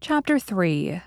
Chapter 3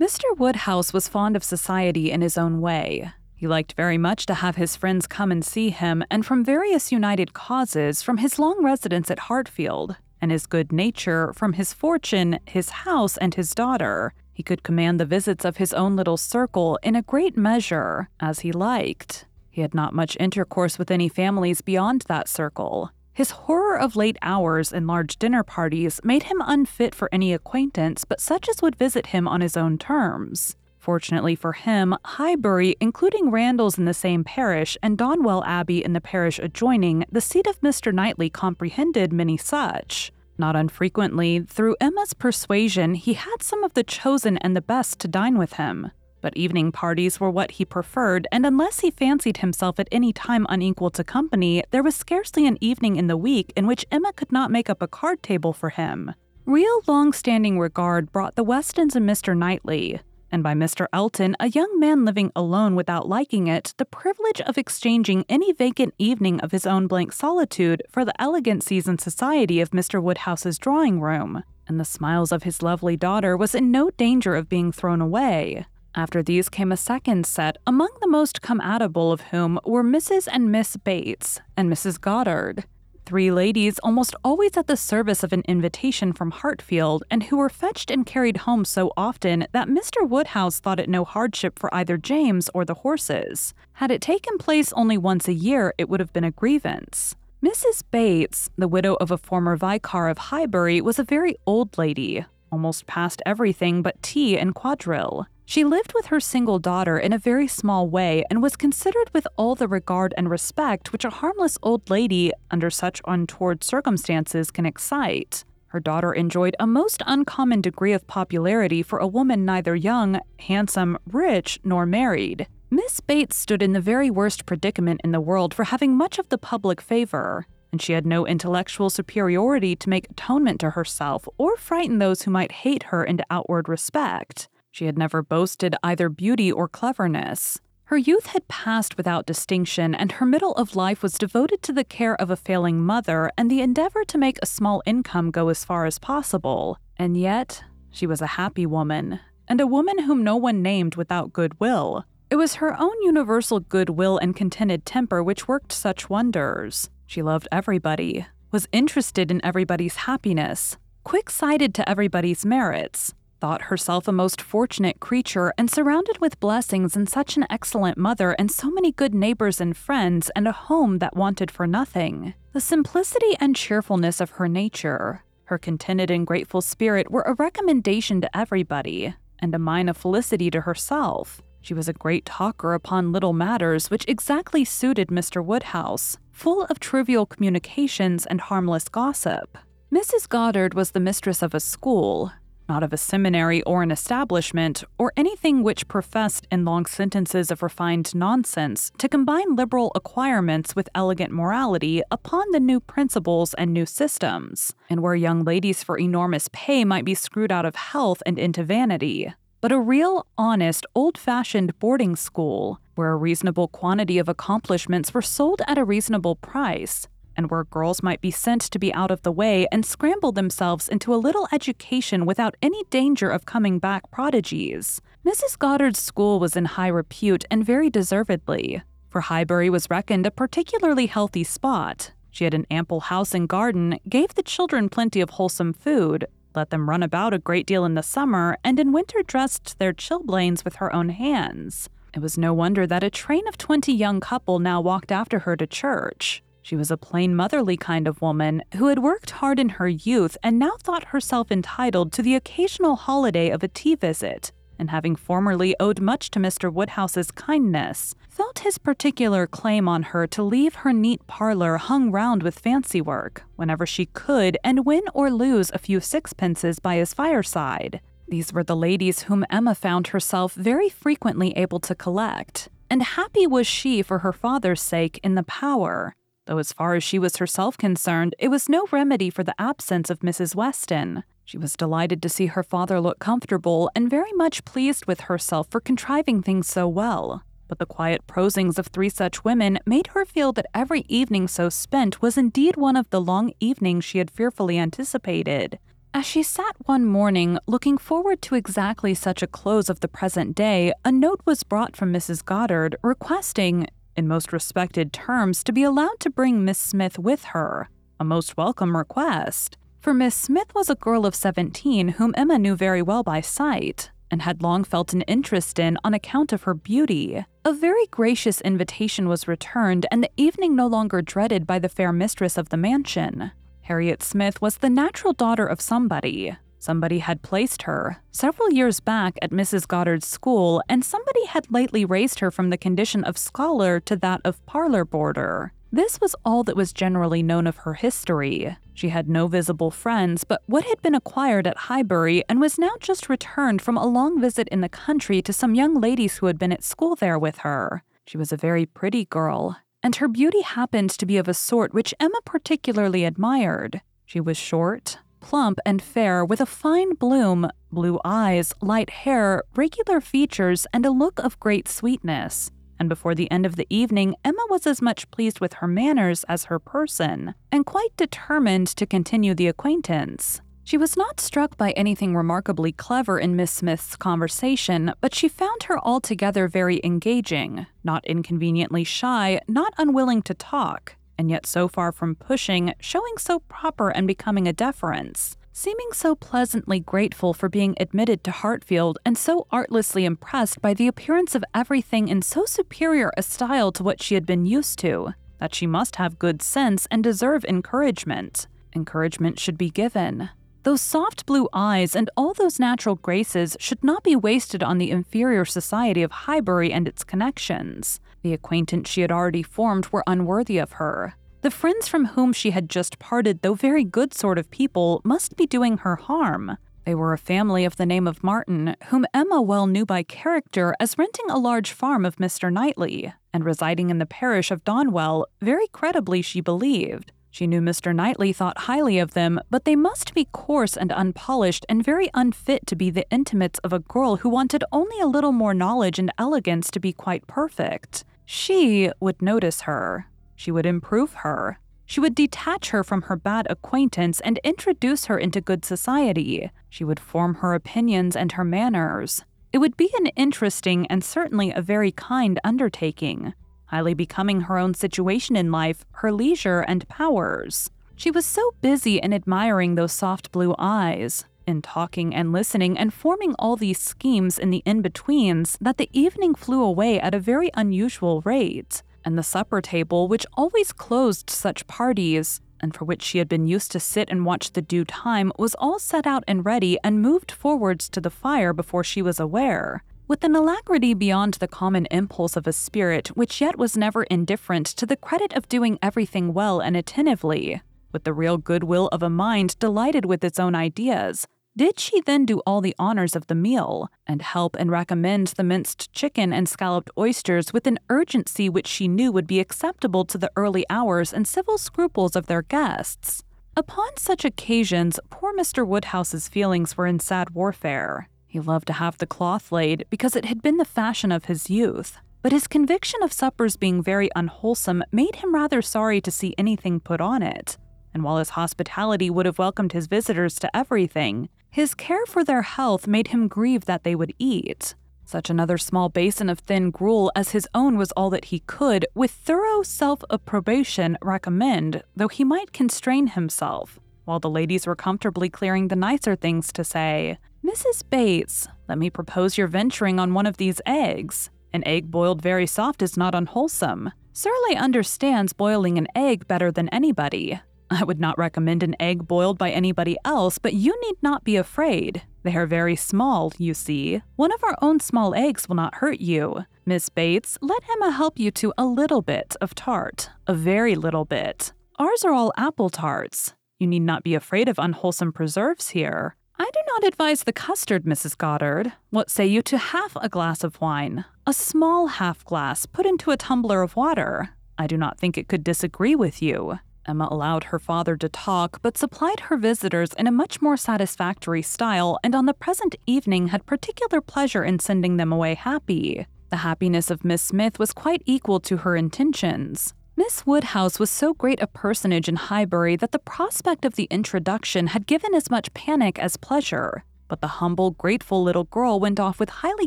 Mr. Woodhouse was fond of society in his own way. He liked very much to have his friends come and see him, and from various united causes, from his long residence at Hartfield, and his good nature, from his fortune, his house, and his daughter, he could command the visits of his own little circle in a great measure, as he liked. He had not much intercourse with any families beyond that circle, his horror of late hours and large dinner parties made him unfit for any acquaintance but such as would visit him on his own terms. Fortunately for him, Highbury, including Randalls in the same parish and Donwell Abbey in the parish adjoining, the seat of Mr. Knightley comprehended many such. Not unfrequently, through Emma's persuasion, he had some of the chosen and the best to dine with him but evening parties were what he preferred, and unless he fancied himself at any time unequal to company, there was scarcely an evening in the week in which Emma could not make up a card table for him. Real long standing regard brought the Westons and Mr. Knightley, and by Mr. Elton, a young man living alone without liking it, the privilege of exchanging any vacant evening of his own blank solitude for the elegancies and society of Mr. Woodhouse's drawing room. And the smiles of his lovely daughter was in no danger of being thrown away. After these came a second set, among the most come-atable of whom were Mrs. and Miss Bates and Mrs. Goddard. Three ladies almost always at the service of an invitation from Hartfield, and who were fetched and carried home so often that Mr. Woodhouse thought it no hardship for either James or the horses. Had it taken place only once a year, it would have been a grievance. Mrs. Bates, the widow of a former vicar of Highbury, was a very old lady, almost past everything but tea and quadrille. She lived with her single daughter in a very small way and was considered with all the regard and respect which a harmless old lady, under such untoward circumstances, can excite. Her daughter enjoyed a most uncommon degree of popularity for a woman neither young, handsome, rich, nor married. Miss Bates stood in the very worst predicament in the world for having much of the public favor, and she had no intellectual superiority to make atonement to herself or frighten those who might hate her into outward respect. She had never boasted either beauty or cleverness. Her youth had passed without distinction, and her middle of life was devoted to the care of a failing mother and the endeavor to make a small income go as far as possible. And yet, she was a happy woman, and a woman whom no one named without goodwill. It was her own universal goodwill and contented temper which worked such wonders. She loved everybody, was interested in everybody's happiness, quick sighted to everybody's merits, thought herself a most fortunate creature and surrounded with blessings and such an excellent mother and so many good neighbors and friends and a home that wanted for nothing. The simplicity and cheerfulness of her nature, her contented and grateful spirit were a recommendation to everybody, and a mine of felicity to herself. She was a great talker upon little matters, which exactly suited Mr. Woodhouse, full of trivial communications and harmless gossip. Mrs. Goddard was the mistress of a school, not of a seminary or an establishment, or anything which professed in long sentences of refined nonsense to combine liberal acquirements with elegant morality upon the new principles and new systems, and where young ladies for enormous pay might be screwed out of health and into vanity. But a real, honest, old fashioned boarding school, where a reasonable quantity of accomplishments were sold at a reasonable price, and where girls might be sent to be out of the way and scramble themselves into a little education without any danger of coming back prodigies. Mrs. Goddard's school was in high repute and very deservedly, for Highbury was reckoned a particularly healthy spot. She had an ample house and garden, gave the children plenty of wholesome food, let them run about a great deal in the summer, and in winter dressed their chilblains with her own hands. It was no wonder that a train of twenty young couple now walked after her to church. She was a plain motherly kind of woman who had worked hard in her youth and now thought herself entitled to the occasional holiday of a tea visit, and having formerly owed much to Mr. Woodhouse's kindness, felt his particular claim on her to leave her neat parlor hung round with fancy work whenever she could and win or lose a few sixpences by his fireside. These were the ladies whom Emma found herself very frequently able to collect, and happy was she for her father's sake in the power, though as far as she was herself concerned, it was no remedy for the absence of Mrs. Weston. She was delighted to see her father look comfortable and very much pleased with herself for contriving things so well. But the quiet prosings of three such women made her feel that every evening so spent was indeed one of the long evenings she had fearfully anticipated. As she sat one morning, looking forward to exactly such a close of the present day, a note was brought from Mrs. Goddard requesting, in most respected terms, to be allowed to bring Miss Smith with her. A most welcome request, for Miss Smith was a girl of 17 whom Emma knew very well by sight, and had long felt an interest in on account of her beauty. A very gracious invitation was returned, and the evening no longer dreaded by the fair mistress of the mansion. Harriet Smith was the natural daughter of somebody, Somebody had placed her several years back at Mrs. Goddard's school, and somebody had lately raised her from the condition of scholar to that of parlor boarder. This was all that was generally known of her history. She had no visible friends, but what had been acquired at Highbury and was now just returned from a long visit in the country to some young ladies who had been at school there with her. She was a very pretty girl, and her beauty happened to be of a sort which Emma particularly admired. She was short, plump and fair, with a fine bloom, blue eyes, light hair, regular features, and a look of great sweetness. And before the end of the evening, Emma was as much pleased with her manners as her person, and quite determined to continue the acquaintance. She was not struck by anything remarkably clever in Miss Smith's conversation, but she found her altogether very engaging, not inconveniently shy, not unwilling to talk, and yet so far from pushing, showing so proper and becoming a deference, seeming so pleasantly grateful for being admitted to Hartfield, and so artlessly impressed by the appearance of everything in so superior a style to what she had been used to, that she must have good sense and deserve encouragement. Encouragement should be given. Those soft blue eyes and all those natural graces should not be wasted on the inferior society of Highbury and its connections. The acquaintance she had already formed were unworthy of her. The friends from whom she had just parted, though very good sort of people, must be doing her harm. They were a family of the name of Martin, whom Emma well knew by character as renting a large farm of Mr. Knightley, and residing in the parish of Donwell, very credibly she believed. She knew Mr. Knightley thought highly of them, but they must be coarse and unpolished and very unfit to be the intimates of a girl who wanted only a little more knowledge and elegance to be quite perfect. She would notice her. She would improve her. She would detach her from her bad acquaintance and introduce her into good society. She would form her opinions and her manners. It would be an interesting and certainly a very kind undertaking highly becoming her own situation in life, her leisure, and powers. She was so busy in admiring those soft blue eyes, in talking and listening and forming all these schemes in the in betweens, that the evening flew away at a very unusual rate, and the supper table, which always closed such parties, and for which she had been used to sit and watch the due time, was all set out and ready and moved forwards to the fire before she was aware. With an alacrity beyond the common impulse of a spirit which yet was never indifferent to the credit of doing everything well and attentively, with the real goodwill of a mind delighted with its own ideas, did she then do all the honors of the meal, and help and recommend the minced chicken and scalloped oysters with an urgency which she knew would be acceptable to the early hours and civil scruples of their guests? Upon such occasions, poor Mr. Woodhouse's feelings were in sad warfare. He loved to have the cloth laid because it had been the fashion of his youth, but his conviction of suppers being very unwholesome made him rather sorry to see anything put on it. And while his hospitality would have welcomed his visitors to everything, his care for their health made him grieve that they would eat. Such another small basin of thin gruel as his own was all that he could, with thorough self approbation, recommend, though he might constrain himself, while the ladies were comfortably clearing the nicer things to say, Mrs. Bates, let me propose your venturing on one of these eggs. An egg boiled very soft is not unwholesome. Serle understands boiling an egg better than anybody. I would not recommend an egg boiled by anybody else, but you need not be afraid. They are very small, you see. One of our own small eggs will not hurt you. Miss Bates, let Emma help you to a little bit of tart. A very little bit. Ours are all apple tarts. You need not be afraid of unwholesome preserves here. I do not advise the custard, Mrs. Goddard. What say you to half a glass of wine? A small half glass put into a tumbler of water. I do not think it could disagree with you. Emma allowed her father to talk, but supplied her visitors in a much more satisfactory style, and on the present evening had particular pleasure in sending them away happy. The happiness of Miss Smith was quite equal to her intentions. Miss Woodhouse was so great a personage in Highbury that the prospect of the introduction had given as much panic as pleasure. But the humble, grateful little girl went off with highly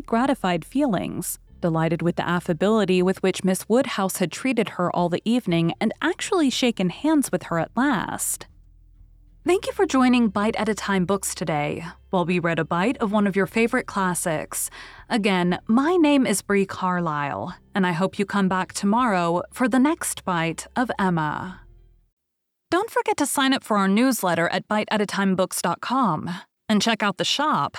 gratified feelings delighted with the affability with which Miss Woodhouse had treated her all the evening and actually shaken hands with her at last. Thank you for joining Bite at a Time Books today, while we read a bite of one of your favorite classics. Again, my name is Bree Carlile, and I hope you come back tomorrow for the next bite of Emma. Don't forget to sign up for our newsletter at biteatatimebooks.com and check out the shop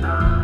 time.